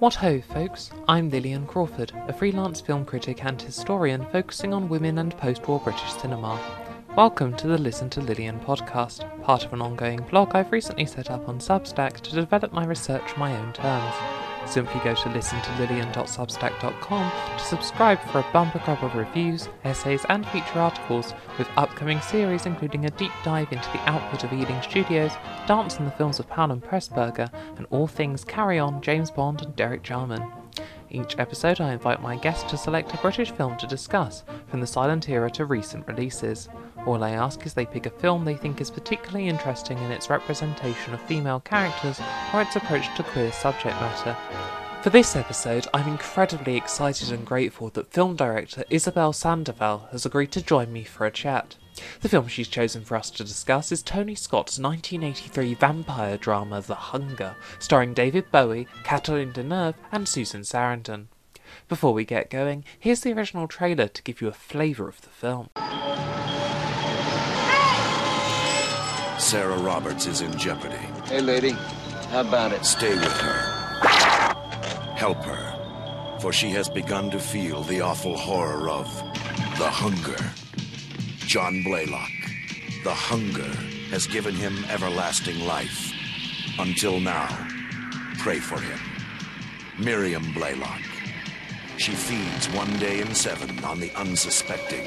What ho, folks! I'm Lillian Crawford, a freelance film critic and historian focusing on women and post war British cinema. Welcome to the Listen to Lillian podcast, part of an ongoing blog I've recently set up on Substack to develop my research my own terms. Simply go to listentolillian.substack.com to lilian.substack.com to subscribe for a bumper crop of reviews, essays, and feature articles, with upcoming series including a deep dive into the output of Ealing Studios, dance in the films of Powell and Pressburger, and all things Carry On, James Bond, and Derek Jarman. Each episode, I invite my guest to select a British film to discuss, from the silent era to recent releases. All I ask is they pick a film they think is particularly interesting in its representation of female characters or its approach to queer subject matter. For this episode, I'm incredibly excited and grateful that film director Isabel Sandoval has agreed to join me for a chat. The film she's chosen for us to discuss is Tony Scott's 1983 vampire drama The Hunger, starring David Bowie, Catherine Deneuve, and Susan Sarandon. Before we get going, here's the original trailer to give you a flavour of the film. Sarah Roberts is in jeopardy. Hey, lady, how about it? Stay with her. Help her, for she has begun to feel the awful horror of the hunger. John Blaylock, the hunger has given him everlasting life. Until now, pray for him. Miriam Blaylock. She feeds one day in seven on the unsuspecting,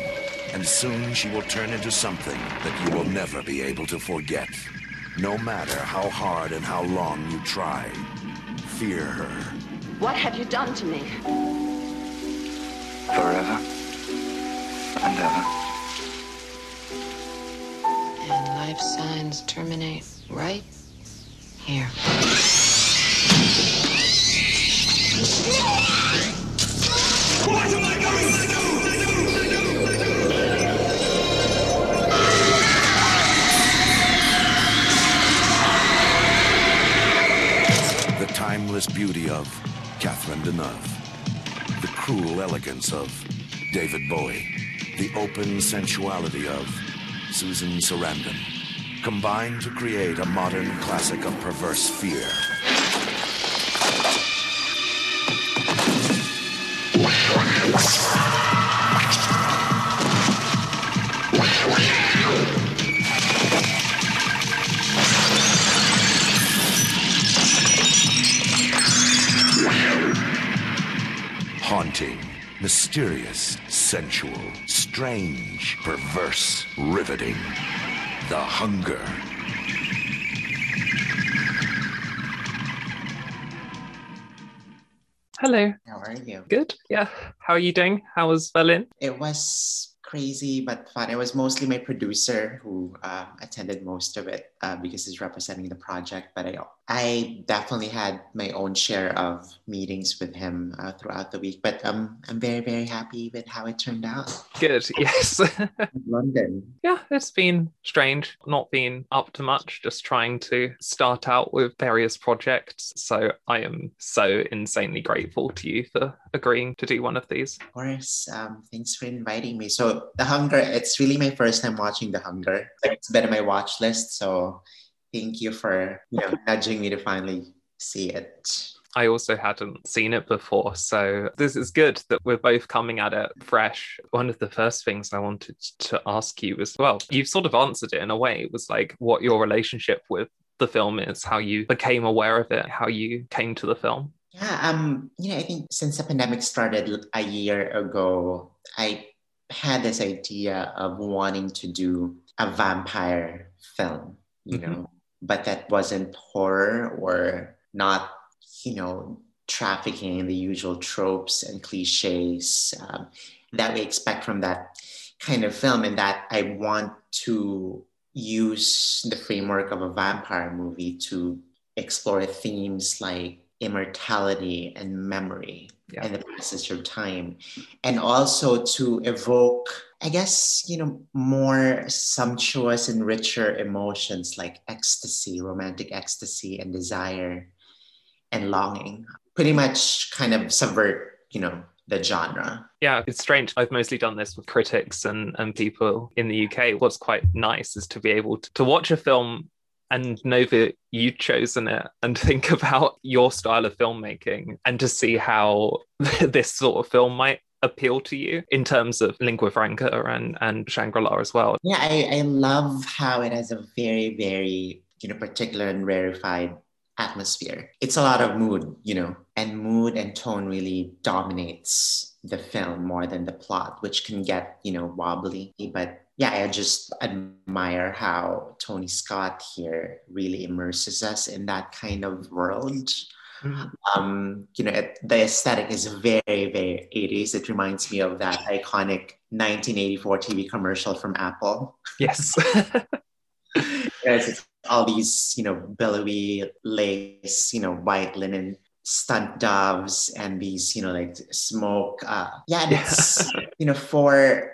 and soon she will turn into something that you will never be able to forget. No matter how hard and how long you try, fear her. What have you done to me? Forever and ever. Life signs terminate right here. The timeless beauty of Catherine Deneuve. The cruel elegance of David Bowie. The open sensuality of Susan Sarandon. Combined to create a modern classic of perverse fear. Haunting, mysterious, sensual, strange, perverse, riveting. The Hunger. Hello. How are you? Good? Yeah. How are you doing? How was Berlin? It was crazy but fun. It was mostly my producer who uh, attended most of it uh, because he's representing the project. But I, I definitely had my own share of meetings with him uh, throughout the week. But um, I'm very, very happy with how it turned out. Good, yes. London. yeah, it's been strange not being up to much, just trying to start out with various projects. So I am so insanely grateful to you for agreeing to do one of these. Of course. Um, thanks for inviting me. So The Hunger, it's really my first time watching The Hunger. It's been on my watch list. So thank you for you know nudging me to finally see it. I also hadn't seen it before. So this is good that we're both coming at it fresh. One of the first things I wanted to ask you as well, you've sort of answered it in a way. It was like what your relationship with the film is, how you became aware of it, how you came to the film. Yeah, um, you know, I think since the pandemic started a year ago, I had this idea of wanting to do a vampire film, you Mhm. know, but that wasn't horror or not, you know, trafficking in the usual tropes and cliches um, that we expect from that kind of film, and that I want to use the framework of a vampire movie to explore themes like immortality and memory Yeah. and the passage of time and also to evoke i guess you know more sumptuous and richer emotions like ecstasy romantic ecstasy and desire and longing pretty much kind of subvert you know the genre Yeah, it's strange. I've mostly done this with critics and, and people in the UK. What's quite nice is to be able to, to watch a film and know that you've chosen it and think about your style of filmmaking and to see how this sort of film might appeal to you in terms of lingua franca and, and Shangri-La as well. Yeah, I, I love how it has a very, very, you know, particular and rarefied atmosphere. It's a lot of mood, you know, and mood and tone really dominates the film more than the plot, which can get, you know, wobbly. But yeah, I just admire how Tony Scott here really immerses us in that kind of world. Mm-hmm. Um, you know, it, the aesthetic is very, very 80s. It reminds me of that iconic 1984 TV commercial from Apple. Yes. it's all these, you know, billowy lace, you know, white linen stunt doves and these, you know, like smoke. Uh, yeah, it's, you know, for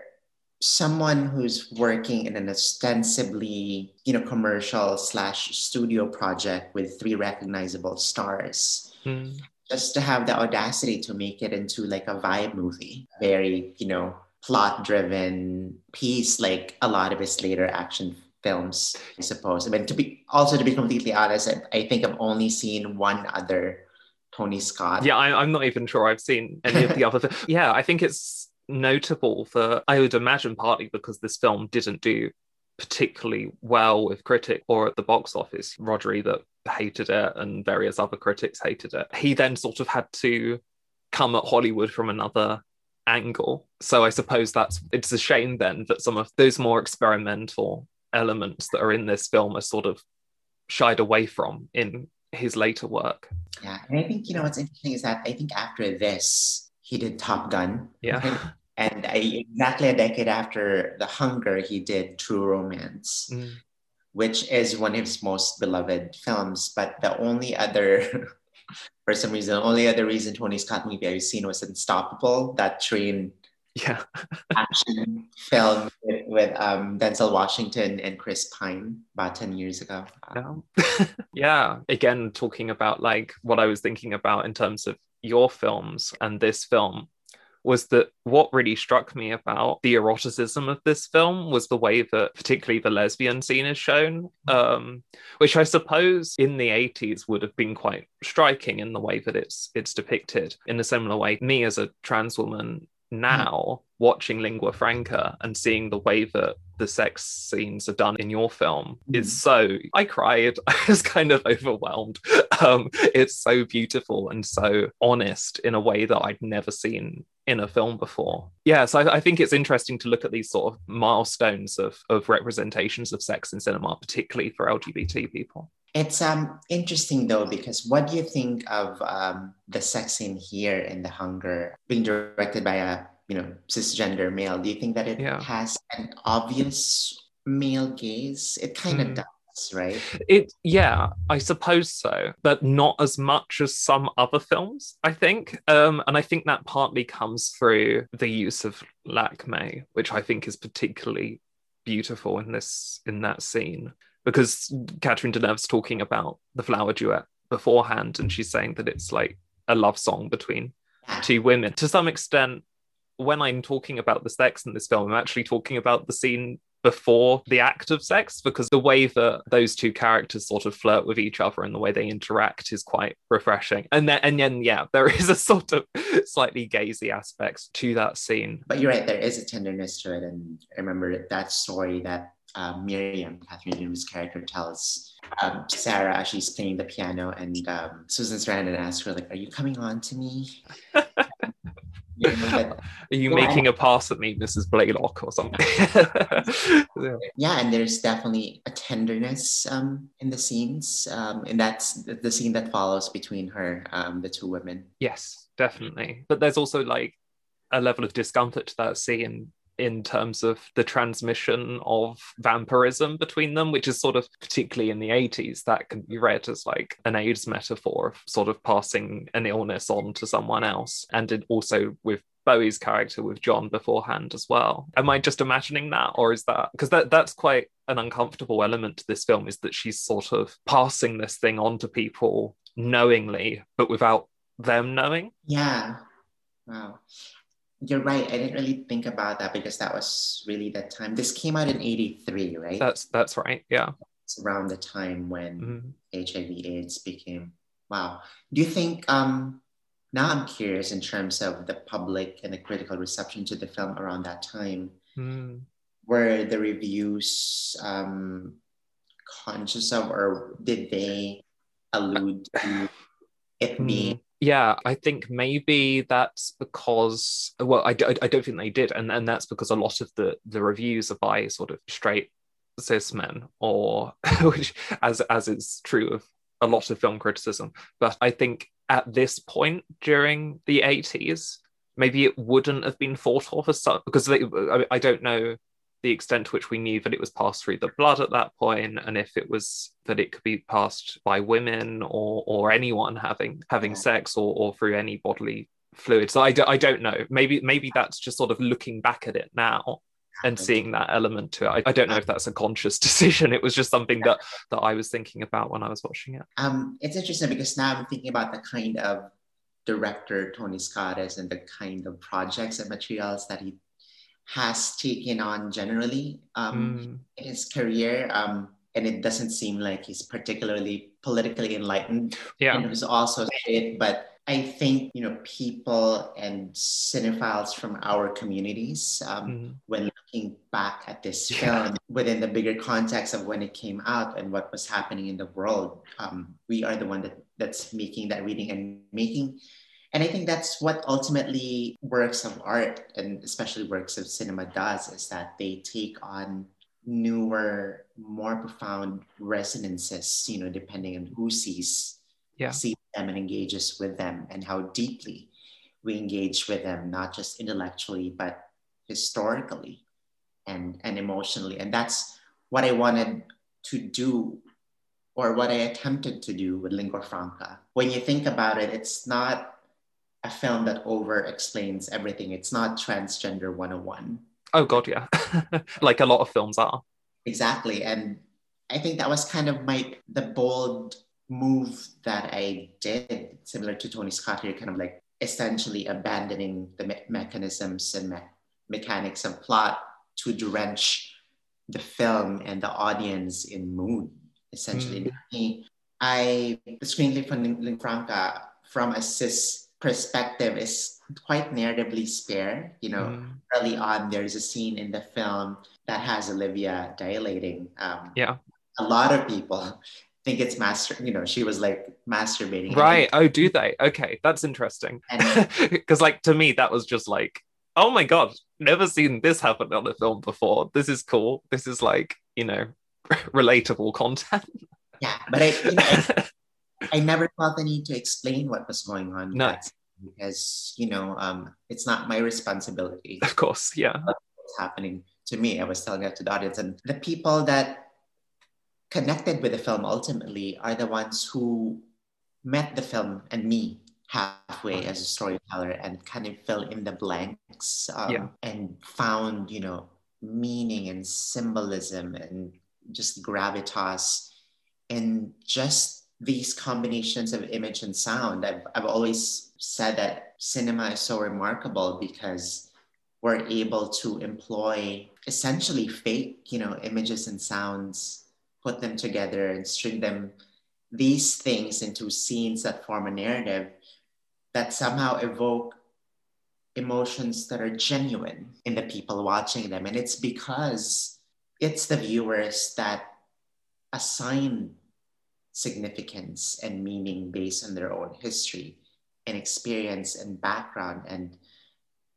someone who's working in an ostensibly you know commercial slash studio project with three recognizable stars mm. just to have the audacity to make it into like a vibe movie. Very you know plot driven piece like a lot of his later action films i suppose. I mean to be also to be completely honest i think i've only seen one other tony scott. Yeah I, am not even sure i've seen any of the other yeah i think it's notable for, I would imagine, partly because this film didn't do particularly well with critics or at the box office. Roger Ebert hated it and various other critics hated it. He then sort of had to come at Hollywood from another angle. So I suppose that's it's a shame then that some of those more experimental elements that are in this film are sort of shied away from in his later work. Yeah, and I think you know what's interesting is that I think after this he did Top Gun. Yeah. And exactly a decade after The Hunger, he did True Romance, mm. which is one of his most beloved films. But the only other, for some reason, the only other reason Tony Scott movie I've seen was Unstoppable, that train yeah. action film with, with um, Denzel Washington and Chris Pine about 10 years ago. Yeah. yeah. Again, talking about like what I was thinking about in terms of your films and this film was that what really struck me about the eroticism of this film was the way that particularly the lesbian scene is shown um, which i suppose in the 80s would have been quite striking in the way that it's it's depicted. In a similar way me as a trans woman now watching lingua franca and seeing the way that the sex scenes are done in your film is mm. so i cried i was kind of overwhelmed um, it's so beautiful and so honest in a way that i'd never seen in a film before yeah so I, I, think it's interesting to look at these sort of milestones of, of representations of sex in cinema particularly for lgbt people it's um interesting though because what do you think of um, the sex scene here in The Hunger being directed by a you know cisgender male? Do you think that it yeah. has an obvious male gaze? It kind of mm. does, right? It yeah, I suppose so, but not as much as some other films. I think, um, and I think that partly comes through the use of Lakme, which I think is particularly beautiful in this in that scene because Catherine Deneuve's talking about the flower duet beforehand, and she's saying that it's like a love song between two women. To some extent, when I'm talking about the sex in this film, I'm actually talking about the scene before the act of sex because the way that those two characters sort of flirt with each other and the way they interact is quite refreshing. And then and then yeah there is a sort of slightly gazy aspect to that scene. But you're right there is a tenderness to it. And i remember that story that uh, Miriam, Catherine Deneuve's character, tells um, Sarah as she's playing the piano, and um, Susan Sarandon asks her, like, "Are you coming on to me?" Are you making a pass at me, Mrs. Blaylock, or something? yeah. yeah. and there's definitely a tenderness um, in the scenes, um, and that's the scene that follows between her, um, the two women. Yes, definitely. But there's also like a level of discomfort to that scene in terms of the transmission of vampirism between them, which is sort of particularly in the 80s, that can be read as like an AIDS metaphor of sort of passing an illness on to someone else. And it also with Bowie's character with John beforehand as well. Am I just imagining that, or is that because that that's quite an uncomfortable element to this film? Is that she's sort of passing this thing on to people knowingly, but without them knowing? Yeah. Wow. You're right. I didn't really think about that because that was really that time. This came out in 83, right? That's that's right. Yeah. It's around the time when Mhm. HIV/AIDS became wow. Do you think? Um, now I'm curious in terms of the public and the critical reception to the film around that time. Mm. Were the reviews um, conscious of, or did they allude to it being? Yeah, I think maybe that's because well, I I don't think they did, and and that's because a lot of the the reviews are by sort of straight cis men, or which as as is true of a lot of film criticism. But I think at this point during the eighties, maybe it wouldn't have been thought of as such because they, I, I don't know the extent to which we knew that it was passed through the blood at that point and if it was that it could be passed by women or or anyone having having sex or, or through any bodily fluid. So I, do, I don't know. Maybe maybe that's just sort of looking back at it now and seeing that element to it. I, I don't know if that's a conscious decision. It was just something that that i was thinking about when i was watching it. Um, it's interesting because now I'm thinking about the kind of director Tony Scott is and the kind of projects and materials that he has taken on generally um, Mm, in his career. Um, and it doesn't seem like he's particularly politically enlightened. yeah And was also straight, but I think, you know, people and cinephiles from our communities, um, Mm, when looking back at this Yeah. film within the bigger context of when it came out and what was happening in the world, um, we are the one that, that's making that reading and making. And I think that's what ultimately works of art and especially works of cinema does is that they take on newer, more profound resonances, you know, depending on who sees Yeah. sees them and engages with them and how deeply we engage with them, not just intellectually, but historically and, and emotionally. And that's what I wanted to do or what I attempted to do with Lingua Franca. When you think about it, it's not a film that over explains everything. It's not transgender 101. oh god yeah like a lot of films are Exactly. And I think that was kind of my the bold move that I did, similar to Tony Scott here, kind of like essentially abandoning the me- mechanisms and me- mechanics of plot to drench the film and the audience in mood. Essentially, Me, I the screenplay from Lingua Franca from a cis perspective is quite narratively spare. You know, Mm, early on, there's a scene in the film that has Olivia dilating. Um, yeah. A lot of people think it's master, you know, she was like masturbating. right. oh do they? Okay. That's interesting. Because like to me that was just like oh my god never seen this happen on a film before. This is cool. This is like you know relatable content. Yeah, but I, you know, I, I never felt the need to explain what was going on. No. Because, you know, um, it's not my responsibility. of course yeah what's happening to me. I was telling that to the audience. And the people that connected with the film ultimately are the ones who met the film and me halfway as a storyteller and kind of fill in the blanks um, Yeah. and found, you know, meaning and symbolism and just gravitas and just these combinations of image and sound. I've, I've always said that cinema is so remarkable because we're able to employ essentially fake, you know, images and sounds, put them together and string them, these things into scenes that form a narrative that somehow evoke emotions that are genuine in the people watching them. And it's because it's the viewers that assign significance and meaning based on their own history and experience and background and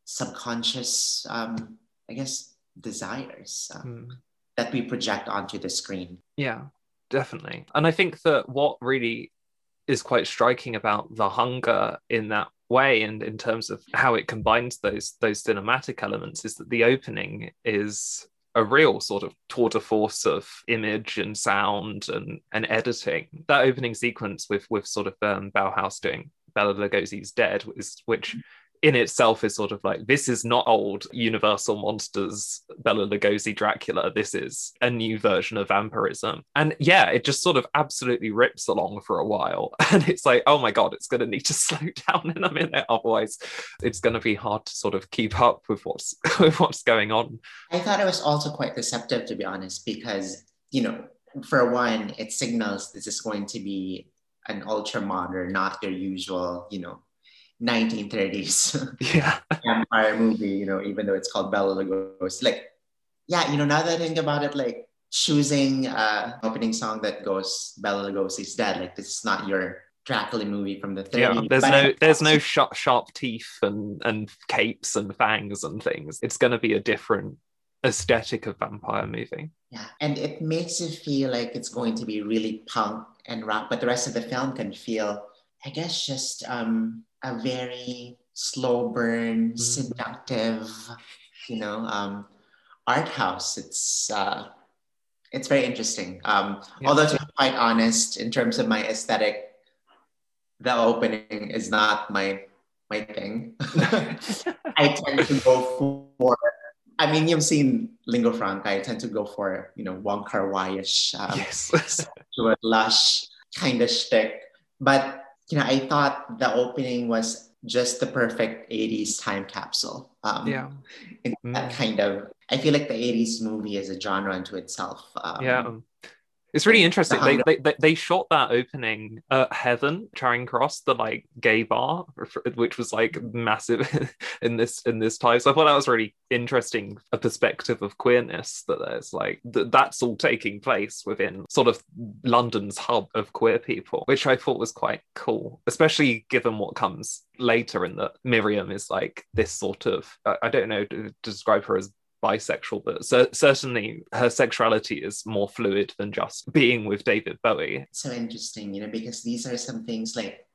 subconscious, um, I guess, desires um, Mm. that we project onto the screen. Yeah, definitely. And I think that what really is quite striking about the hunger in that way and in terms of how it combines those those cinematic elements is that the opening is a real sort of tour de force of image and sound and, and editing. That opening sequence with with sort of um, Bauhaus doing Bela Lugosi's Dead, is, which in itself is sort of like this is not old Universal monsters Bela Lugosi Dracula. This is a new version of vampirism, and yeah, it just sort of absolutely rips along for a while, and it's like, oh my god, it's going to need to slow down in a minute, otherwise, it's going to be hard to sort of keep up with what's with what's going on. I thought it was also quite deceptive, to be honest, because, you know, for one, it signals this is going to be an ultra modern, not your usual, you know, 1930s Yeah. vampire movie, you know, even though it's called Bela Lugosi. Like, yeah, you know, now that I think about it, like choosing uh opening song that goes Bela Lugosi's dead, like this is not your Dracula movie from the 30s. Yeah, there's but no there's no sharp, sharp teeth and and capes and fangs and things. It's going to be a different aesthetic of vampire movie. Yeah, and it makes you feel like it's going to be really punk and rock, but the rest of the film can feel, I guess, just um, a very slow burn, seductive, you know, um, art house. It's uh, it's very interesting. Um, Yeah. Although to be quite honest, in terms of my aesthetic, the opening is not my my thing. I tend to go for. I mean, you've seen Lingua Franca. I tend to go for you know Wong Kar Wai-ish, um, yes. to a lush kind of shtick. But you know, I thought the opening was just the perfect '80s time capsule. Um, yeah. in that Mm. kind of. I feel like the '80s movie is a genre unto itself. Um, Yeah. It's really interesting. Uh-huh. They, they they they shot that opening at Heaven, Charing Cross, the like gay bar, which was like massive in this in this time. So I thought that was really interesting, a perspective of queerness that there's like th- that's all taking place within sort of London's hub of queer people, which I thought was quite cool, especially given what comes later in that Miriam is like this sort of I I don't know to describe her as bisexual, but cer- certainly her sexuality is more fluid than just being with David Bowie. so interesting, you know, because these are some things like,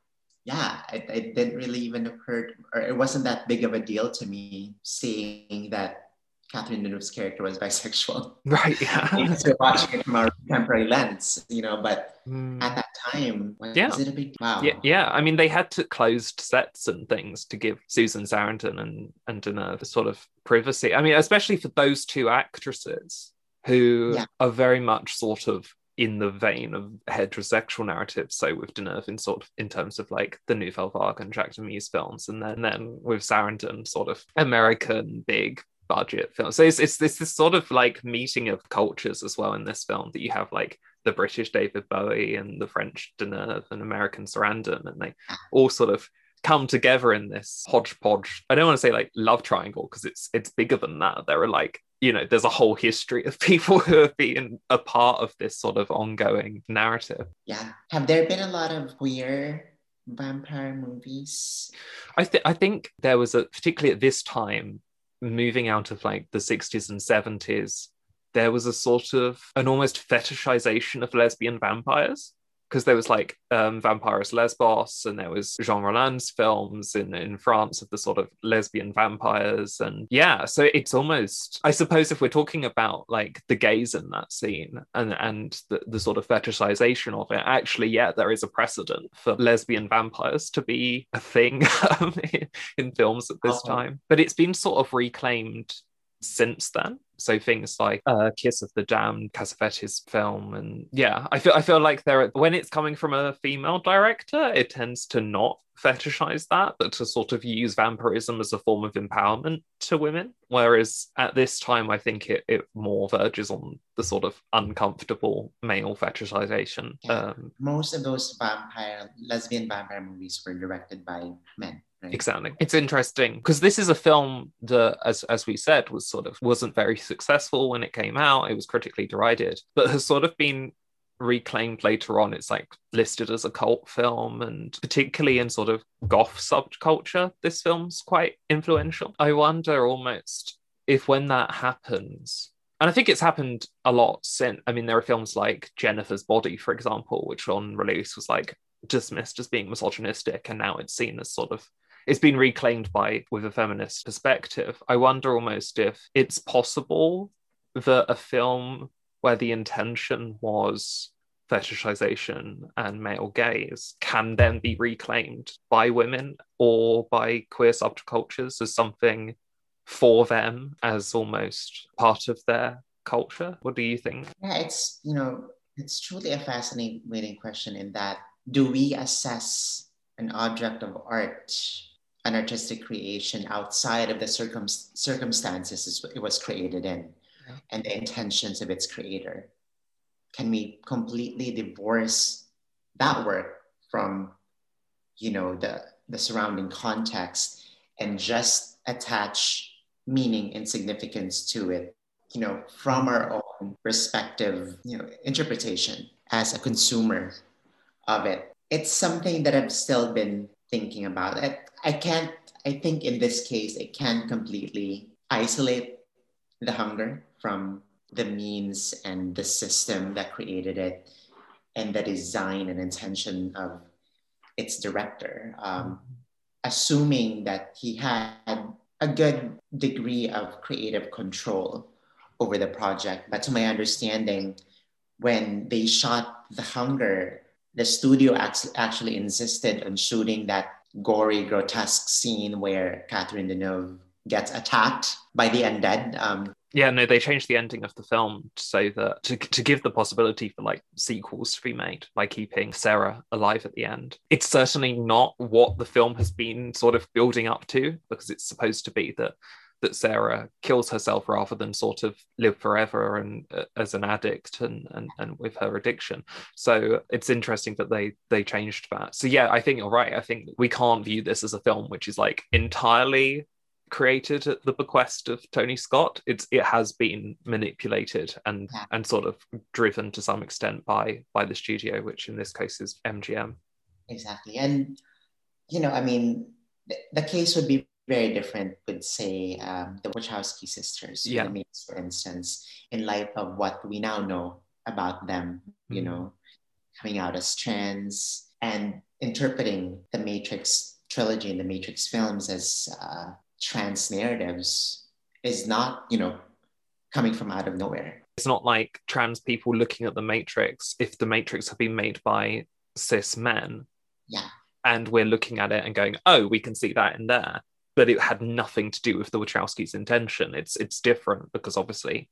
yeah, it, it didn't really even occur, or it wasn't that big of a deal to me seeing that Catherine Deneuve's character was bisexual. Right. Yeah. so watching it from a contemporary lens, you know, but Mm. at that time, was Yeah. it a big wow? Yeah, yeah. I mean, they had to closed sets and things to give Susan Sarandon and and Deneuve a sort of privacy. I mean, especially for those two actresses who Yeah. are very much sort of in the vein of heterosexual narratives. So with Deneuve in sort of in terms of like the Nouvelle Vague and Jacques Demy's films, and then then with Sarandon, sort of American big budget film. So it's it's this this sort of like meeting of cultures as well in this film that you have like the British David Bowie and the French Deneuve and American Sarandon, and they all sort of come together in this hodgepodge. I don't want to say like love triangle because it's it's bigger than that. There are like you know there's a whole history of people who have been a part of this sort of ongoing narrative. Yeah. Have there been a lot of queer vampire movies? I think I think there was a particularly at this time, moving out of like the 60s and 70s, there was a sort of an almost fetishization of lesbian vampires. Because there was like um, Vampyros Lesbos, and there was Jean Rollin's films in, in France of the sort of lesbian vampires. And yeah, so it's almost, I suppose, if we're talking about like the gays in that scene and, and the, the sort of fetishization of it, actually, yeah, there is a precedent for lesbian vampires to be a thing um, in, in films at this Oh. time. But it's been sort of reclaimed since then. So things like uh, Kiss of the Damned, Cassavetes film, and yeah, I feel I feel like there when it's coming from a female director, it tends to not fetishize that, but to sort of use vampirism as a form of empowerment to women. Whereas at this time, I think it, it more verges on the sort of uncomfortable male fetishization. Yeah. Um, Most of those vampire, lesbian vampire movies were directed by men. Right? Exactly. It's interesting because this is a film that, as as we said, was sort of wasn't very successful when it came out. It was critically derided, but has sort of been reclaimed later on. It's like listed as a cult film, and particularly in sort of goth subculture, this film's quite influential. I wonder almost if when that happens. And I think it's happened a lot since. I mean, there are films like Jennifer's Body, for example, which on release was like dismissed as being misogynistic, and now it's seen as sort of it's been reclaimed by with a feminist perspective. I wonder almost if it's possible that a film where the intention was fetishization and male gaze can then be reclaimed by women or by queer subcultures as something for them as almost part of their culture. What do you think? Yeah, it's you know, it's truly a fascinating question in that do we assess an object of art, an artistic creation outside of the circum- circumstances it was created in and the intentions of its creator? can we completely divorce that work from, you know, the, the surrounding context and just attach meaning and significance to it, you know, from our own perspective, you know, interpretation as a consumer of it. It's something that I've still been thinking about. it. I can't, I think in this case, I can't completely isolate the hunger from the means and the system that created it and the design and intention of its director. Um, assuming that he had a good degree of creative control over the project. But to my understanding, when they shot The Hunger, the studio actually insisted on shooting that gory, grotesque scene where Catherine Deneuve gets attacked by the undead. Um, yeah, no, they changed the ending of the film so that to, to give the possibility for like sequels to be made by keeping Sarah alive at the end. It's certainly not what the film has been sort of building up to because it's supposed to be that that Sarah kills herself rather than sort of live forever and uh, as an addict and, and and with her addiction. So it's interesting that they they changed that. So yeah, I think you're right. I think we can't view this as a film which is like entirely created at the bequest of Tony Scott. It's it has been manipulated and yeah. and sort of driven to some extent by by the studio, which in this case is MGM. Exactly, and you know, I mean, the, the case would be very different with say um, the Wachowski sisters, yeah. for instance, in light of what we now know about them. Mm-hmm. You know, coming out as trans and interpreting the Matrix trilogy and the Matrix films as uh, trans narratives is not, you know, coming from out of nowhere. It's not like trans people looking at the Matrix, if the Matrix had been made by cis men. Yeah. And we're looking at it and going, oh, we can see that in there. But it had nothing to do with the Wachowskis' intention. It's it's different because obviously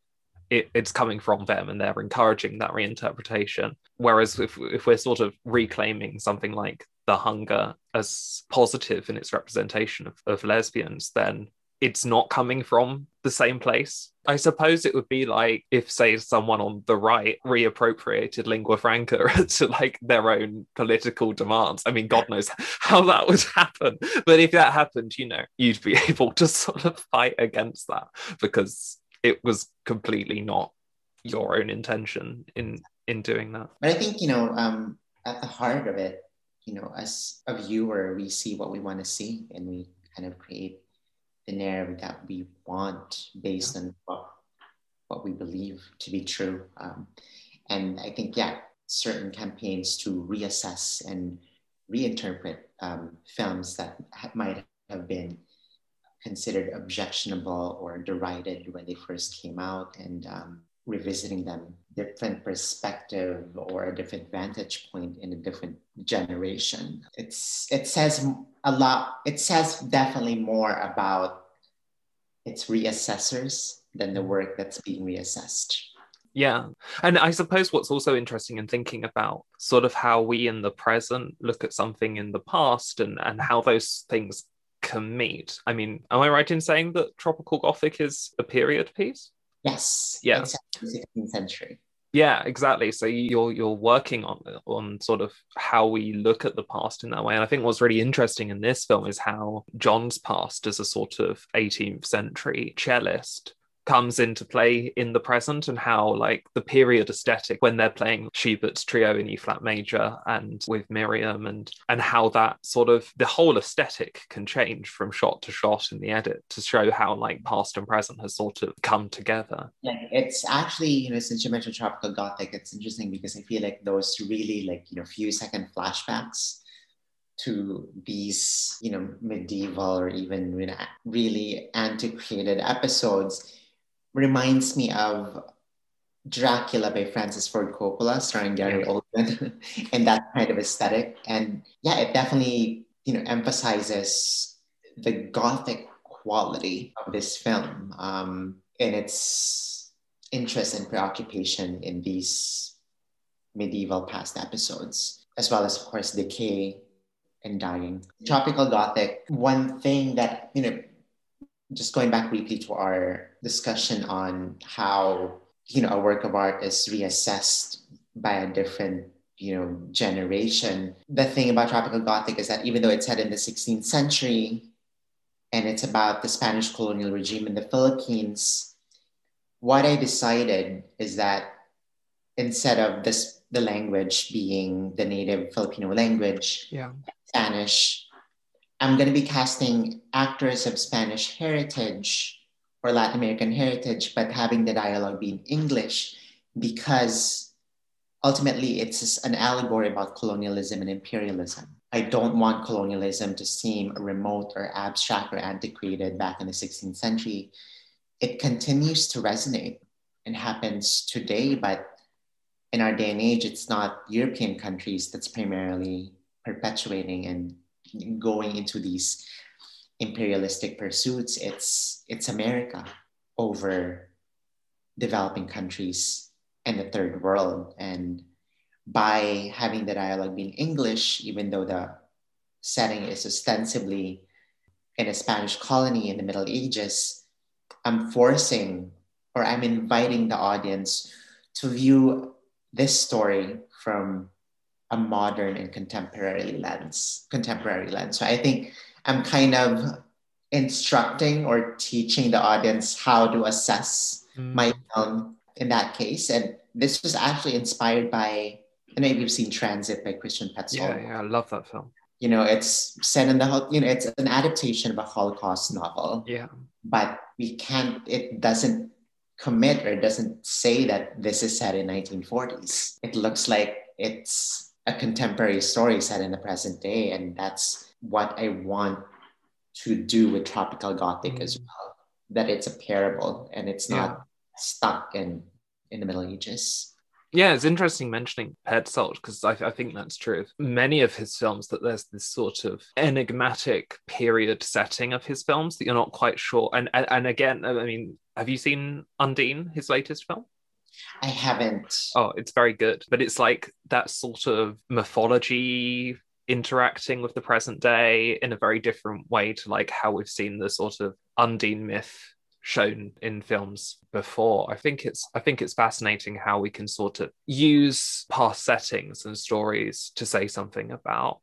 it, it's coming from them and they're encouraging that reinterpretation. Whereas if, if we're sort of reclaiming something like the hunger as positive in its representation of, of lesbians, then it's not coming from the same place. I suppose it would be like if, say, someone on the right reappropriated lingua franca to like their own political demands. I mean, God knows how that would happen. But if that happened, you know, you'd be able to sort of fight against that because it was completely not your own intention in in doing that. But I think you know, um, at the heart of it, you know, as a viewer, we see what we want to see, and we kind of create the narrative that we want based on what what we believe to be true. Um, and I think, yeah, certain campaigns to reassess and reinterpret um, films that might have been considered objectionable or derided when they first came out and um, revisiting them different perspective or a different vantage point in a different generation it's it says a lot it says definitely more about its reassessors than the work that's being reassessed yeah. And I suppose what's also interesting in thinking about sort of how we in the present look at something in the past and, and how those things can meet. I mean, am I right in saying that Tropical Gothic is a period piece? Yes. Yeah. 16th century. Yeah, exactly. So you're you're working on on sort of how we look at the past in that way. And I think what's really interesting in this film is how John's past as a sort of 18th century cellist comes into play in the present and how like the period aesthetic when they're playing Schubert's trio in E flat major and with Miriam and and how that sort of the whole aesthetic can change from shot to shot in the edit to show how like past and present has sort of come together. Yeah, it's actually you know since you mentioned tropical gothic, it's interesting because I feel like those really like you know few second flashbacks to these you know medieval or even you know, really antiquated episodes reminds me of Dracula by Francis Ford Coppola, starring Gary. Oldman, and that kind of aesthetic. And yeah, it definitely you know emphasizes the gothic quality of this film um, and its interest and preoccupation in these medieval past episodes, as well as of course decay and dying. Tropical Gothic. One thing that you know just going back briefly to our discussion on how you know a work of art is reassessed by a different you know generation the thing about tropical gothic is that even though it's set in the 16th century and it's about the spanish colonial regime in the philippines what i decided is that instead of this the language being the native filipino language Yeah. spanish i'm going to be casting actors of spanish heritage or latin american heritage but having the dialogue be in english because ultimately it's an allegory about colonialism and imperialism. I don't want colonialism to seem remote or abstract or antiquated back in the 16th century. It continues to resonate and happens today, but in our day and age, it's not European countries that's primarily perpetuating and going into these imperialistic pursuits. It's it's America over developing countries and the third world. And by having the dialogue be in English, even though the setting is ostensibly in a Spanish colony in the Middle Ages, I'm forcing or I'm inviting the audience to view this story from a modern and contemporary lens, contemporary lens. So I think I'm kind of instructing or teaching the audience how to assess Mm. my film in that case. And this was actually inspired by, and maybe you've seen Transit by Christian Petzold. Yeah, yeah, I love that film. You know, it's set in the, you know, it's an adaptation of a Holocaust novel, Yeah. but we can't, it doesn't commit or it doesn't say that this is set in 1940s. It looks like it's a contemporary story set in the present day. And that's what I want to do with Tropical Gothic as mm. well. That it's a parable and it's Yeah. not stuck in in the Middle Ages. Yeah, it's interesting mentioning Petzold because I, I think that's true many of his films that there's this sort of enigmatic period setting of his films that you're not quite sure. And and, and again, I mean, have you seen Undine, his latest film? I haven't. Oh, it's very good, but it's like that sort of mythology interacting with the present day in a very different way to like how we've seen the sort of Undine myth shown in films before. I think it's I think it's fascinating how we can sort of use past settings and stories to say something about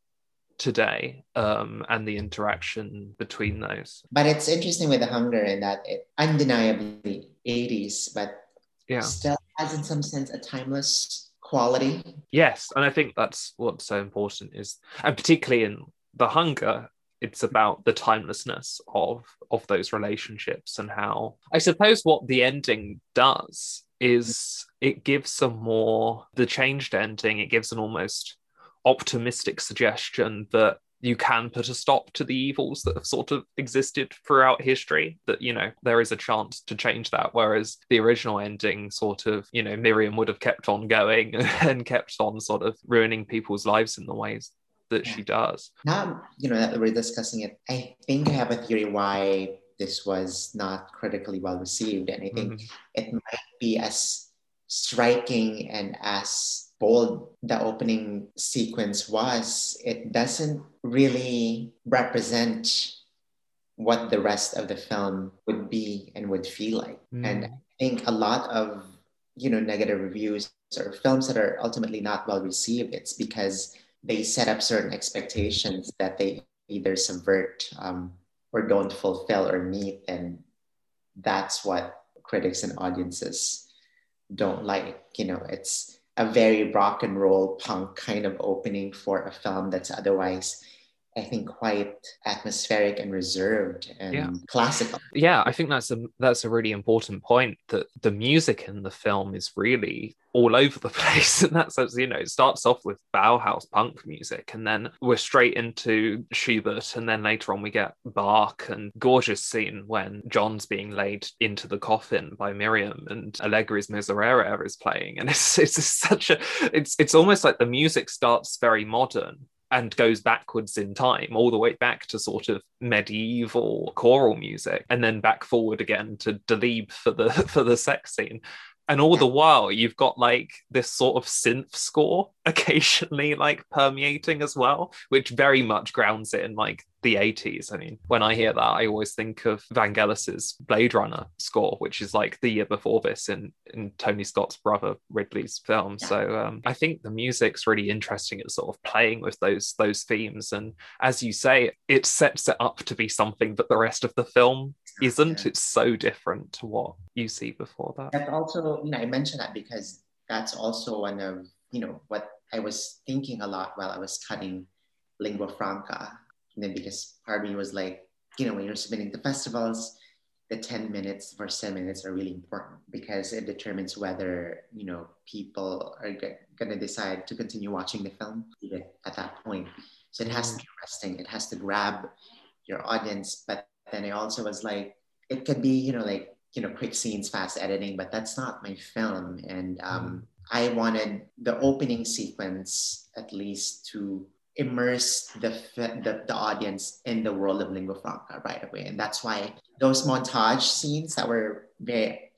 today um, and the interaction between those. But it's interesting with the hunger in that it undeniably 80s, but Yeah. still has in some sense a timeless quality. Yes, and I think that's what's so important is, and particularly in the hunger, it's about the timelessness of of those relationships and how I suppose what the ending does is it gives some more the changed ending. It gives an almost optimistic suggestion that you can put a stop to the evils that have sort of existed throughout history that you know there is a chance to change that whereas the original ending sort of you know miriam would have kept on going and kept on sort of ruining people's lives in the ways that she does Now, you know, that we're discussing it, I think I have a theory why this was not critically well received. And I think Mhm. it might be as striking and as bold the opening sequence was, it doesn't really represent what the rest of the film would be and would feel like. And I think a lot of you know negative reviews or films that are ultimately not well received, it's because they set up certain expectations that they either subvert um, or don't fulfill or meet, and that's what critics and audiences don't like. You know, it's a very rock and roll punk kind of opening for a film that's otherwise, I think, quite atmospheric and reserved and Yeah. classical. yeah i think that's a that's a really important point that the music in the film is really all over the place and that's you know it starts off with bauhaus punk music and then we're straight into schubert and then later on we get bach and gorgeous scene when john's being laid into the coffin by miriam and allegri's miserere is playing and it's it's such a it's it's almost like the music starts very modern and goes backwards in time, all the way back to sort of medieval choral music, and then back forward again to Delibes for the for the sex scene. And all the while you've got like this sort of synth score occasionally like permeating as well which very much grounds it in like the 80s i mean when i hear that i always think of vangelis's blade runner score which is like the year before this in in tony scott's brother ridley's film. Yeah. so um, i think the music's really interesting at sort of playing with those those themes. And as you say it sets it up to be something that the rest of the film isn't Yeah. it's so different to what you see before that That also, you know, I mentioned that because that's also one of, you know, what I was thinking a lot while I was cutting lingua franca. And then because part of me was like, you know, when you're submitting to festivals, the 10 minutes, the first 10 minutes are really important because it determines whether, you know, people are going to decide to continue watching the film even at that point. So it has to be mm. arresting, it has to grab your audience. But then I also was like, it could be, you know, like, you know, quick scenes, fast editing, but that's not my film. And um, I wanted the opening sequence at least to immerse the, the the audience in the world of lingua franca right away, and that's why those montage scenes that were very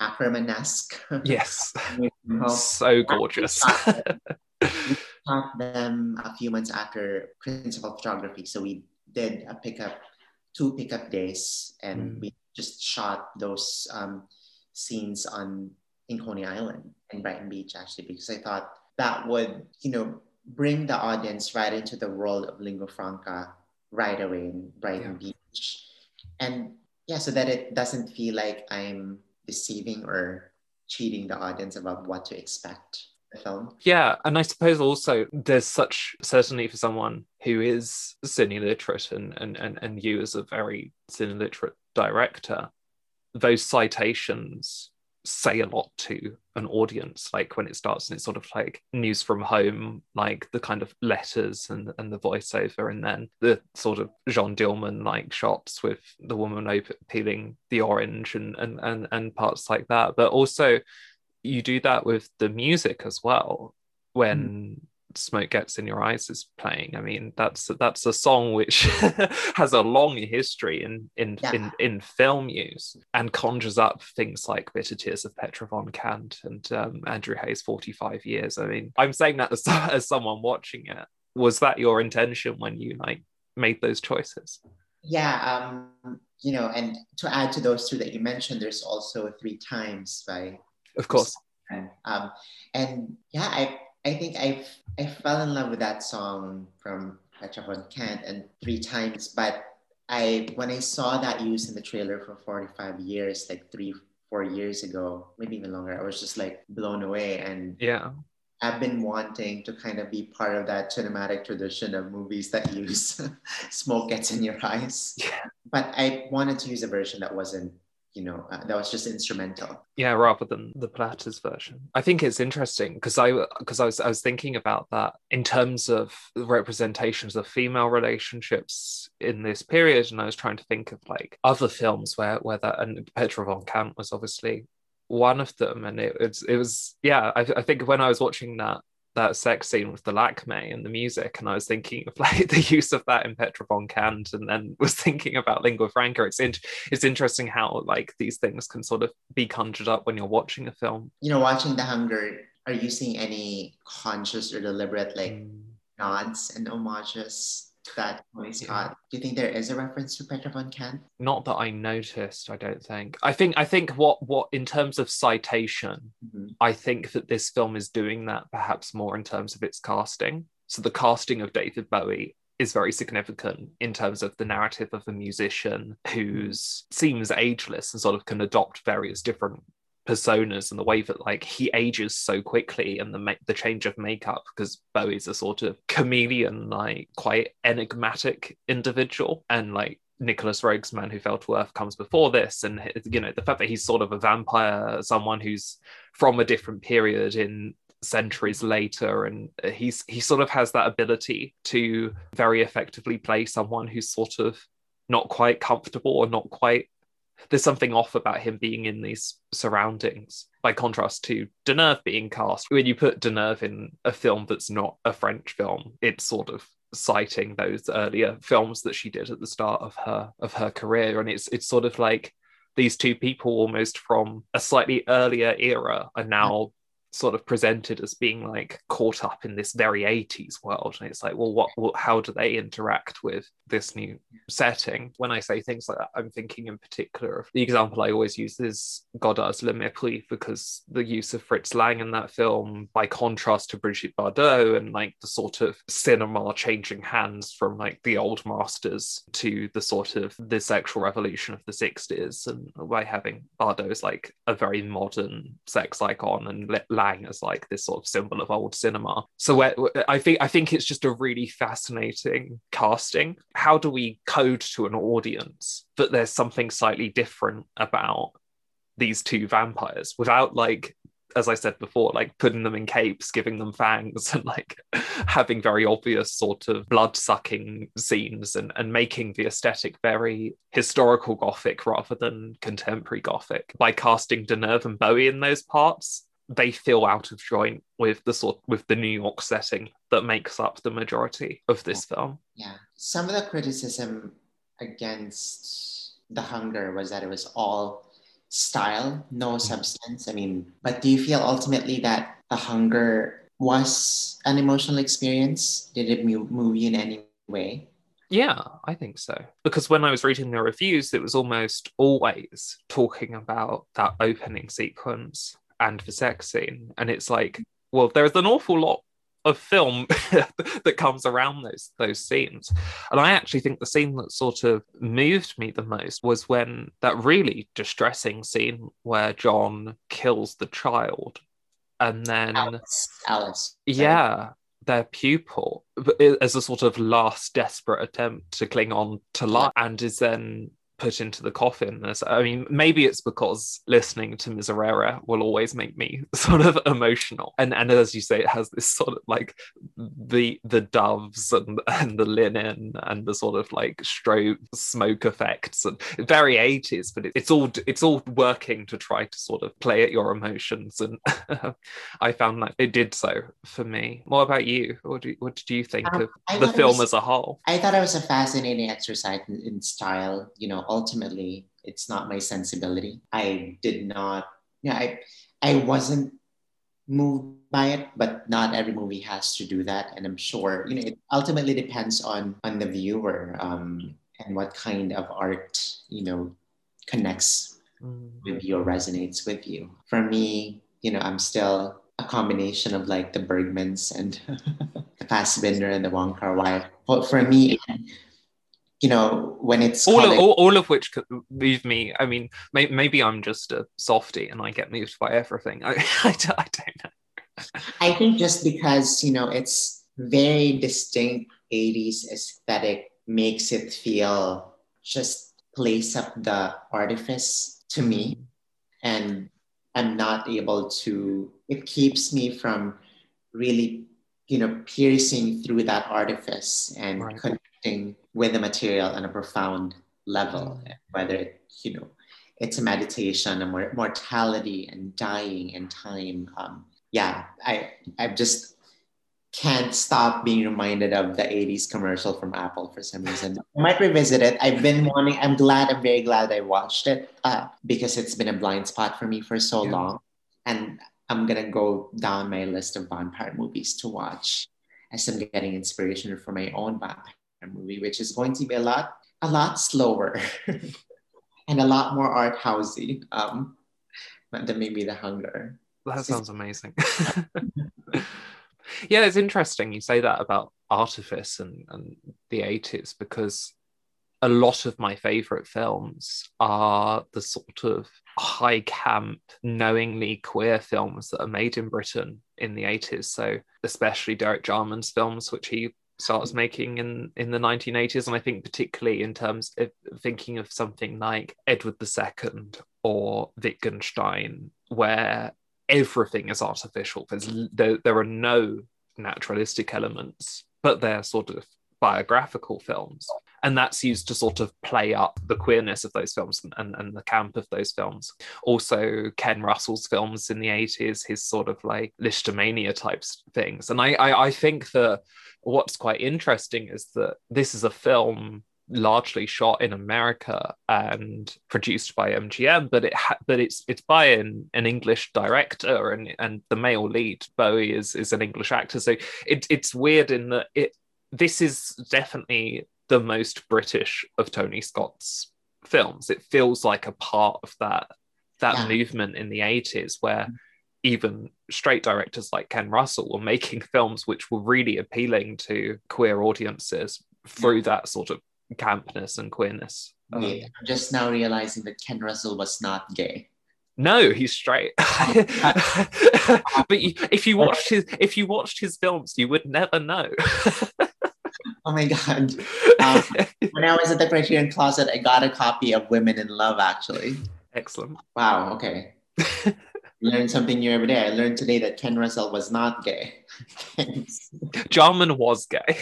Akerman-esque. yes so gorgeous We shot them a few months after principal photography. So we did a pickup, two pickup days, and Mm. we just shot those um, scenes on in Coney Island and Brighton Beach actually, because I thought that would, you know, bring the audience right into the world of lingua franca right away in Brighton Beach. And yeah, so that it doesn't feel like I'm deceiving or cheating the audience about what to expect film. Yeah, and I suppose also there's such certainly for someone who is cine literate and and and, and you as a very cine literate director, those citations say a lot to an audience like when it starts and it's sort of like news from home like the kind of letters and and the voiceover and then the sort of Jeanne Dielman like shots with the woman peeling the orange and and and, and parts like that but also you do that with the music as well when smoke gets in your eyes is playing. I mean that's that's a song which has a long history in in, Yeah. in in film use and conjures up things like bitter tears of petra von kant and um, andrew haigh's 45 years. I mean i'm saying that as, as someone watching it. Was that your intention when you like made those choices? Yeah, um, you know, and to add to those two that you mentioned, there's also Three Times by of course um, and yeah, I I think I I fell in love with that song from Petra von Kant and Three Times, but I when I saw that used in the trailer for 45 years, like three four years ago, maybe even longer, I was just like blown away and yeah I've been wanting to kind of be part of that cinematic tradition of movies that use smoke gets in your eyes. Yeah. But I wanted to use a version that wasn't, you know, uh, that was just instrumental. yeah rather than the platters version i think it's interesting because i because i was i was thinking about that in terms of representations of female relationships in this period and i was trying to think of like other films where where that and petra von kant was obviously one of them and it, it's it was yeah I, I think when i was watching that that sex scene with the lakmé and the music and i was thinking of like the use of that in petra von kant and then was thinking about lingua franca. It's in, it's interesting how like these things can sort of be conjured up when you're watching a film. You know, watching The Hunger, are you seeing any conscious or deliberate like Mm. nods and homages that Tony Scott? Do you think there is a reference to Petra von Kant? not that i noticed i don't think i think i think what what in terms of citation Mhm. i think that this film is doing that perhaps more in terms of its casting so the casting of david bowie is very significant in terms of the narrative of a musician who's seems ageless and sort of can adopt various different personas and the way that like he ages so quickly and the ma- the change of makeup because Bowie's a sort of chameleon like quite enigmatic individual. And like Nicolas Roeg's Man Who Fell to Earth comes before this. And you know the fact that he's sort of a vampire someone who's from a different period in centuries later. And uh, he's he sort of has that ability to very effectively play someone who's sort of not quite comfortable or not quite there's something off about him being in these surroundings by contrast to Deneuve being cast. When you put Deneuve in a film that's not a French film it's sort of citing those earlier films that she did at the start of her of her career. And it's it's sort of like these two people almost from a slightly earlier era are now sort of presented as being like caught up in this very 80s world. And it's like well what, what how do they interact with this new setting? When i say things like that i'm thinking in particular of the example i always use is godard's le mépris because the use of fritz lang in that film by contrast to brigitte bardot and like the sort of cinema changing hands from like the old masters to the sort of the sexual revolution of the 60s and by having bardot as like a very modern sex icon and Lang as like this sort of symbol of old cinema. So I think I think it's just a really fascinating casting. How do we code to an audience that there's something slightly different about these two vampires without like as I said before, like putting them in capes, giving them fangs, and like having very obvious sort of blood sucking scenes and, and making the aesthetic very historical Gothic rather than contemporary Gothic by casting Deneuve and Bowie in those parts they feel out of joint with the sort with the New York setting that makes up the majority of this film. Yeah. Some of the criticism against The Hunger was that it was all style, no mm-hmm. substance. I mean, but do you feel ultimately that The Hunger was an emotional experience? Did it move you in any way? Yeah, I think so. Because when I was reading the reviews, it was almost always talking about that opening sequence and the sex scene. And it's like, well, there's an awful lot of film that comes around those those scenes. And I actually think the scene that sort of moved me the most was when that really distressing scene where John kills the child and then Alice, Alice yeah their pupil as a sort of last desperate attempt to cling on to life and is then put into the coffin. I mean, maybe it's because listening to Miserere will always make me sort of emotional. And and as you say, it has this sort of like the the doves and, and the linen and the sort of like strobe smoke effects and very 80s, but it, it's all it's all working to try to sort of play at your emotions. And I found that it did so for me. What about you? What do you, what did you think um, of the film was, as a whole? I thought it was a fascinating exercise in, in style, you know ultimately it's not my sensibility. I did not, yeah, I, I wasn't moved by it, but not every movie has to do that. And I'm sure, you know, it ultimately depends on on the viewer um, and what kind of art, you know, connects mm. with you or resonates with you. For me, you know, I'm still a combination of like the Bergmans and the Fassbinder and the Wong Kar Wai. But for me, you know when it's all of, all, all, of which could move me i mean may, maybe i'm just a softy and i get moved by everything. I, I, don't, I don't know. I think just because you know it's very distinct 80s aesthetic makes it feel just place up the artifice to me. And i'm not able to it keeps me from really you know piercing through that artifice and right. Connecting with the material on a profound level, whether it, you know, it's a meditation on mortality and dying and time. Um, yeah, I I just can't stop being reminded of the 80s commercial from Apple for some reason. I might revisit it. I've been wanting, I'm glad, I'm very glad I watched it uh, because it's been a blind spot for me for so yeah. long. And I'm going to go down my list of vampire movies to watch as I'm getting inspiration for my own vampire movie, which is going to be a lot, a lot slower and a lot more art housey um, than maybe The Hunger. That sounds amazing. yeah, it's interesting you say that about artifice and, and the 80s because a lot of my favorite films are the sort of high camp, knowingly queer films that are made in Britain in the 80s. So, especially Derek Jarman's films, which he starts making in in the 1980s and i think particularly in terms of thinking of something like edward ii or wittgenstein where everything is artificial. There's there, there are no naturalistic elements but they're sort of biographical films and that's used to sort of play up the queerness of those films and, and, and, the camp of those films also ken russell's films in the 80s his sort of like lisztomania types things and I, I i think that what's quite interesting is that this is a film largely shot in America and produced by MGM, but it ha- but it's it's by an, an English director and and the male lead Bowie is is an English actor. So it, it's weird in that it this is definitely the most British of Tony Scott's films. It feels like a part of that that yeah. movement in the 80s where even straight directors like Ken Russell were making films which were really appealing to queer audiences through that sort of campness and queerness. Um, I'm just now realizing that Ken Russell was not gay. No, he's straight. but you, if you watched his if you watched his films, you would never know. Oh my god! Um, when I was at the Criterion Closet, I got a copy of Women in Love. Actually, excellent. Wow. Okay. Learn something new every day. I learned today that Ken Russell was not gay. Jarman was gay.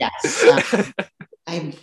yes. Um, I,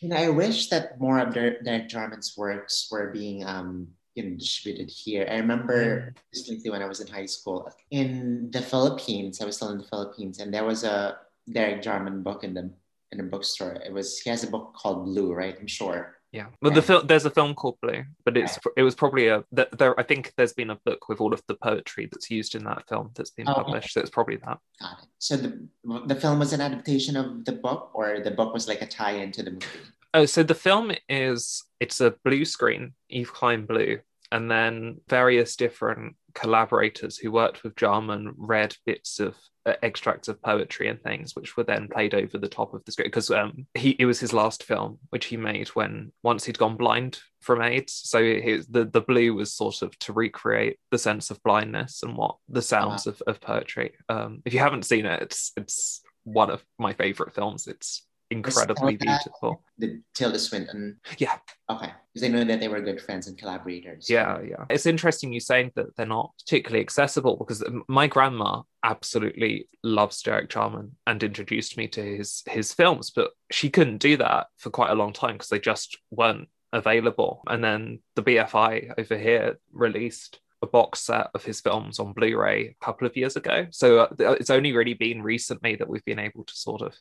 you know, I wish that more of their, their Jarman's works were being um, you know, distributed here. I remember distinctly when I was in high school in the Philippines. I was still in the Philippines, and there was a Derek Jarman book in the in the bookstore. It was he has a book called Blue, right? I'm sure. Yeah, but the film there's a film called Blue, but it's it was probably a there. I think there's been a book with all of the poetry that's used in that film that's been oh, published. So it's probably that. Got it. So the the film was an adaptation of the book, or the book was like a tie-in to the movie. Oh, so the film is it's a blue screen, Yves Klein blue, and then various different collaborators who worked with Jarman read bits of uh, extracts of poetry and things, which were then played over the top of the script because um, he it was his last film, which he made when once he'd gone blind from AIDS. So his, the the blue was sort of to recreate the sense of blindness and what the sounds wow. of, of poetry. Um, if you haven't seen it, it's it's one of my favorite films. It's incredibly beautiful. The Tilda Swinton. Yeah. Okay. Because I know that they were good friends and collaborators. Yeah, yeah. It's interesting you saying that they're not particularly accessible because my grandma absolutely loves Derek Jarman and introduced me to his his films, but she couldn't do that for quite a long time because they just weren't available. And then the BFI over here released a box set of his films on Blu-ray a couple of years ago. So uh, it's only really been recently that we've been able to sort of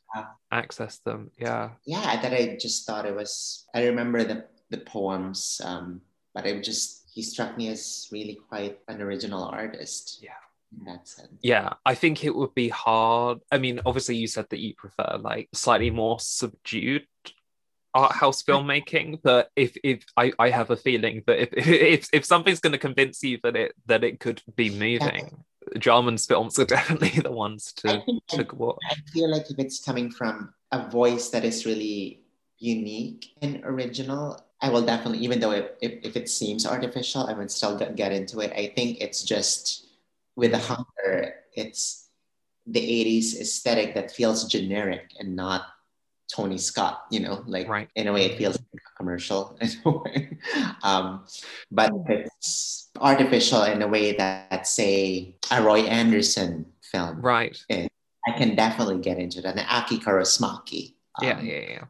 access them. Yeah. Yeah, that I just thought it was. I remember the the poems, um, but it just he struck me as really quite an original artist. Yeah. In that sense. Yeah, I think it would be hard. I mean, obviously, you said that you prefer like slightly more subdued art house hmm. filmmaking but if if I, I have a feeling that if if, if something's going to convince you that it that it could be moving Jarman's films are definitely the ones to, to I, I feel like if it's coming from a voice that is really unique and original I will definitely even though if, if, if it seems artificial I would still get, get into it. I think it's just with the hunger it's the 80s aesthetic that feels generic and not Tony Scott, you know, like right. in a way it feels like a commercial in a way. Um, but it's artificial in a way that, say, a Roy Andersson film. Right. Is. I can definitely get into that. An Aki Kaurismäki. Um, yeah, yeah,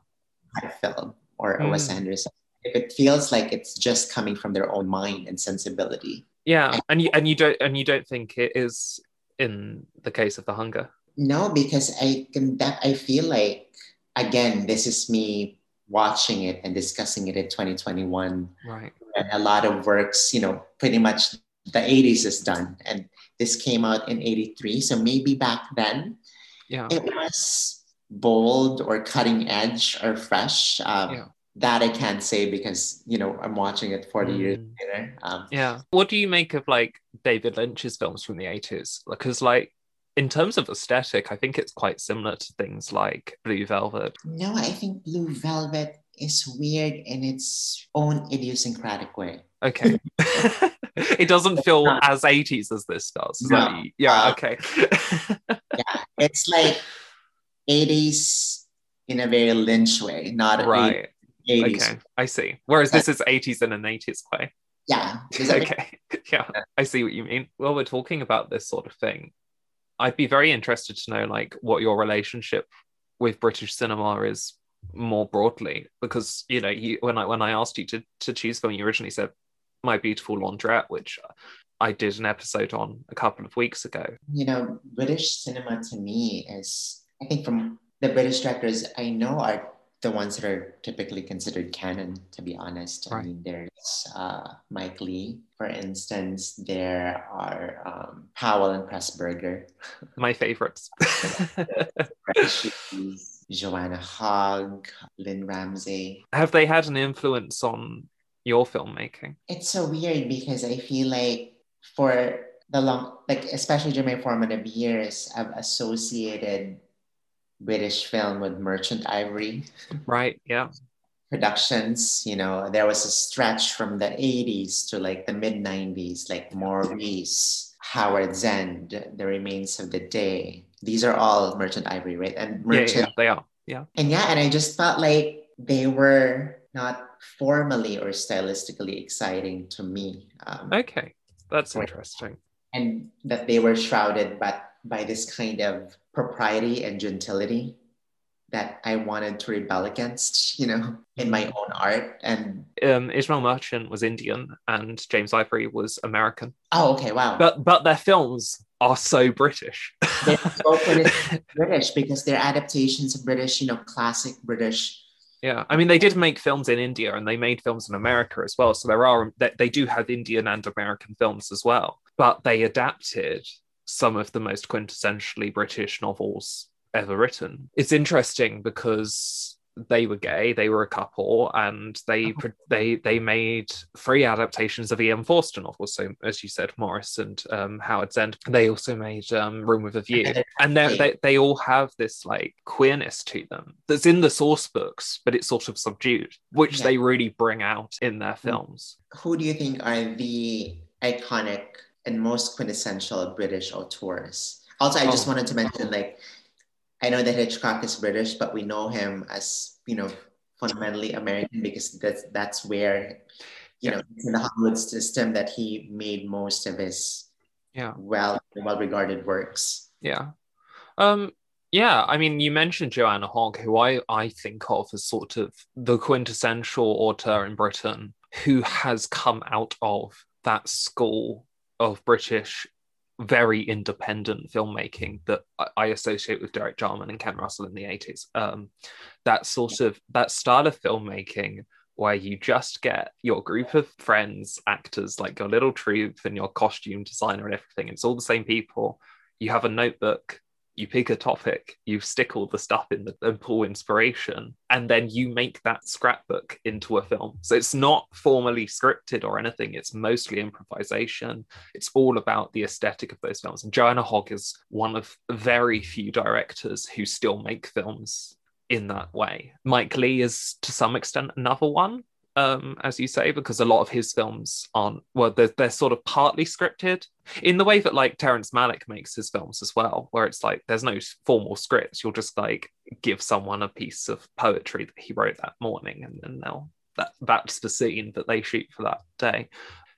yeah. Film or mm. Wes Anderson. If it feels like it's just coming from their own mind and sensibility. Yeah, and you and you don't and you don't think it is in the case of the hunger. No, because I can. Def- I feel like again, this is me watching it and discussing it in 2021. Right. And a lot of works, you know, pretty much the 80s is done. And this came out in 83. So maybe back then yeah. it was bold or cutting edge or fresh. Um, yeah. That I can't say because, you know, I'm watching it 40 mm. years later. Um, yeah. What do you make of like David Lynch's films from the 80s? Because like in terms of aesthetic, I think it's quite similar to things like Blue Velvet. No, I think Blue Velvet is weird in its own idiosyncratic way. Okay. it doesn't feel as 80s as this does. No. yeah, uh, okay. yeah, it's like 80s in a very Lynch way, not right. 80s. Okay, I see. Whereas this is 80s in an 80s way. Yeah. Okay. yeah, I see what you mean. Well, we're talking about this sort of thing. I'd be very interested to know like what your relationship with British cinema is more broadly because you know you when I when I asked you to to choose film you originally said My Beautiful Laundrette which I did an episode on a couple of weeks ago. You know, British cinema to me is I think from the British directors I know are the ones that are typically considered canon, to be honest. I mean, there's uh, Mike Leigh, for instance. There are um, Powell and Pressburger, My favorites. Joanna Hogg, Lynne Ramsay. Have they had an influence on your filmmaking? It's so weird because I feel like for the long, like especially during my formative years, I've associated British film with Merchant Ivory. Right. Yeah. productions you know there was a stretch from the 80s to like the mid 90s like maurice howards end the remains of the day these are all merchant ivory right and Yeah, yeah, merchant yeah, they are. Yeah. and yeah and i just felt like they were not formally or stylistically exciting to me um, Okay. That's interesting. and that they were shrouded but by this kind of propriety and gentility that i wanted to rebel against you know in my own art and Um, Ismail Merchant was Indian and James Ivory was American, Oh, okay, wow. but but their films are so British. they're so British, British because they're adaptations of British, you know, classic British. Yeah, I mean, they did make films in India and they made films in America as well. So there are they, they do have Indian and American films as well, but they adapted some of the most quintessentially British novels ever written. It's interesting because they were gay, they were a couple, and they pro- they they made three adaptations of Ian Forster novels. So as you said, Maurice and um, Howards End. They also made um, Room with a View, and they they they all have this like queerness to them that's in the source books, but it's sort of subdued, which Yeah. they really bring out in their films. Who do you think are the iconic and most quintessential British auteurs? Also, I just Oh. wanted to mention, like, I know that Hitchcock is British, but we know him as, you know, fundamentally American because that's that's where, you know, it's in the Hollywood system that he made most of his Yeah. well well regarded works. Yeah. Um yeah, I mean you mentioned Joanna Hogg, who I, I think of as sort of the quintessential author in Britain who has come out of that school of British very independent filmmaking that I- associate with Derek Jarman and Ken Russell in the 80s. Um, that sort of that style of filmmaking where you just get your group of friends, actors, like your little troupe and your costume designer and everything. It's all the same people. You have a notebook, you pick a topic, you stick all the stuff in the, and pull inspiration, and then you make that scrapbook into a film. So it's not formally scripted or anything, it's mostly improvisation. It's all about the aesthetic of those films. And Joanna Hogg is one of very few directors who still make films in that way. Mike Leigh is to some extent another one, um, as you say, because a lot of his films aren't well, they're, they're sort of partly scripted in the way that like Terrence Malick makes his films as well, where it's like there's no formal scripts. You'll just like give someone a piece of poetry that he wrote that morning, and then they'll that that's the scene that they shoot for that day.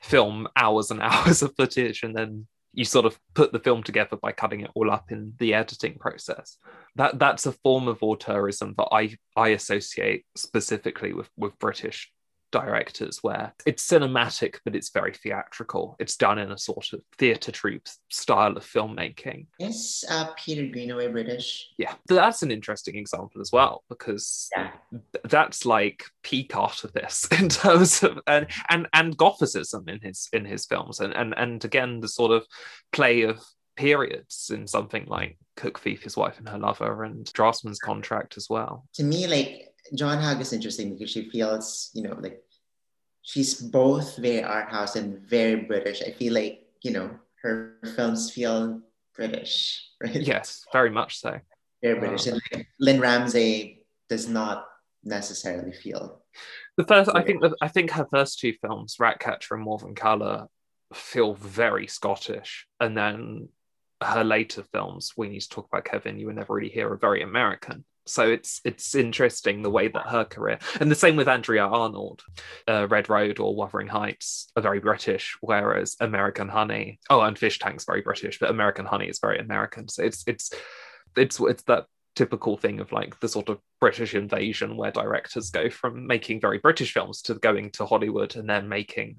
Film hours and hours of footage, and then you sort of put the film together by cutting it all up in the editing process. That that's a form of auteurism that I I associate specifically with with British directors where it's cinematic but it's very theatrical it's done in a sort of theatre troupe style of filmmaking Is uh, Peter Greenaway British? yeah that's an interesting example as well because Yeah. th- that's like peak artifice in terms of and and and gothicism in his in his films and and and again the sort of play of periods in something like cook thief his wife and her lover and draftsman's contract as well To me, like John Hogg is interesting because she feels, you know, like she's both very art house and very British. I feel like, you know, her films feel British, right? yes very much so Very British. Um, and like, Lynne Ramsay does not necessarily feel. The first, I Yeah. think, I think her first two films, Ratcatcher and Morvern Callar, feel very Scottish, and then her later films, We Need to Talk About Kevin, You Were Never Really Here, are very American. So it's it's interesting the way that her career, and the same with Andrea Arnold, uh, Red Road or Wuthering Heights are very British, whereas American Honey, oh, and Fish Tank's very British, but American Honey is very American. So it's it's it's it's that typical thing of like the sort of British invasion where directors go from making very British films to going to Hollywood and then making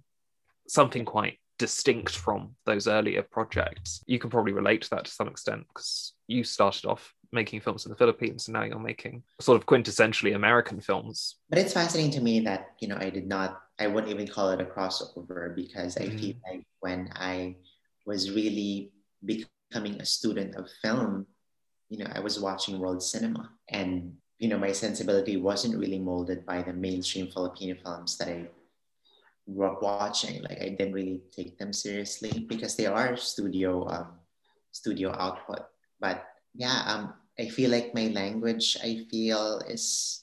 something quite distinct from those earlier projects. You can probably relate to that to some extent because you started off making films in the Philippines, and now you're making sort of quintessentially American films. But it's fascinating to me that, you know, I did not, I wouldn't even call it a crossover because I feel Mm. like when I was really becoming a student of film, you know, I was watching world cinema and, you know, my sensibility wasn't really molded by the mainstream Filipino films that I grew up watching. Like I didn't really take them seriously because they are studio, um, studio output. But yeah, um, I feel like my language, I feel is,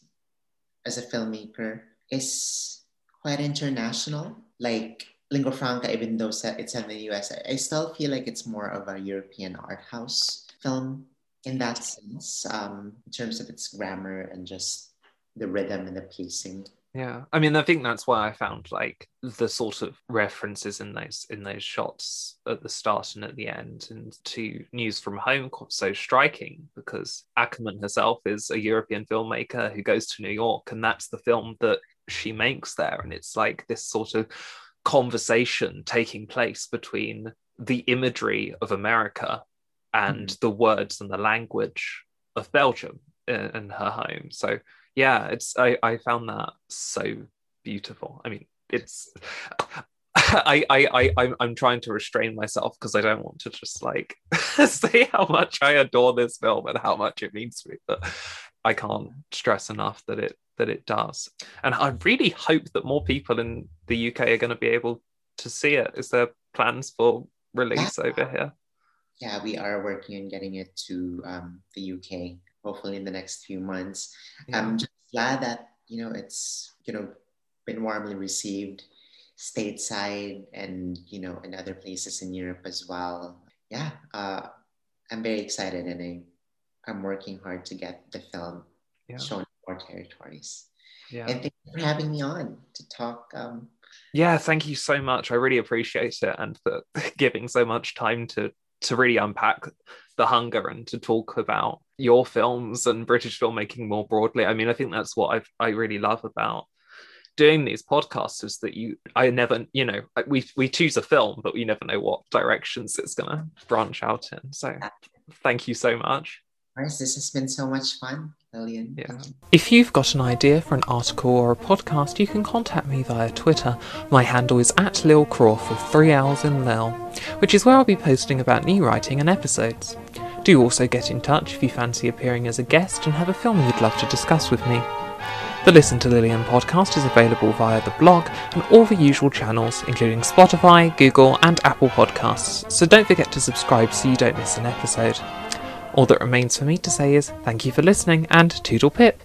as a filmmaker, is quite international. Like lingua franca, even though it's in the US, I still feel like it's more of a European art house film in that sense, um, in terms of its grammar and just the rhythm and the pacing. Yeah, I mean, I think that's why I found like the sort of references in those in those shots at the start and at the end, and to News from Home so striking because Akerman herself is a European filmmaker who goes to New York, and that's the film that she makes there, and it's like this sort of conversation taking place between the imagery of America and mm-hmm. the words and the language of Belgium in, in her home. So yeah it's i i found that so beautiful i mean it's I, I, I, I'm, I'm trying to restrain myself because I don't want to just like say how much I adore this film and how much it means to me, but I can't stress enough that it that it does. And I really hope that more people in the UK are going to be able to see it. Is there plans for release over here? Yeah, we are working on getting it to um, the UK, hopefully in the next few months. I'm just glad that you know it's you know been warmly received stateside and you know in other places in Europe as well. Yeah, uh, I'm very excited and I, I'm working hard to get the film Yeah. shown in more territories. Yeah. And thank you for having me on to talk. Um, Yeah, thank you so much. I really appreciate it and for giving so much time to to really unpack the hunger and to talk about your films and British filmmaking more broadly. I mean, I think that's what I've, I really love about doing these podcasts is that you I never, you know, we we choose a film, but we never know what directions it's gonna branch out in. So thank you so much. This has been so much fun, Lillian. Yeah. You. If you've got an idea for an article or a podcast, you can contact me via Twitter. My handle is at Lil Croft with three L's in Lil, which is where I'll be posting about new writing and episodes. Do also get in touch if you fancy appearing as a guest and have a film you'd love to discuss with me. The Listen to Lillian podcast is available via the blog and all the usual channels, including Spotify, Google, and Apple Podcasts, so don't forget to subscribe so you don't miss an episode. All that remains for me to say is thank you for listening and toodle pip.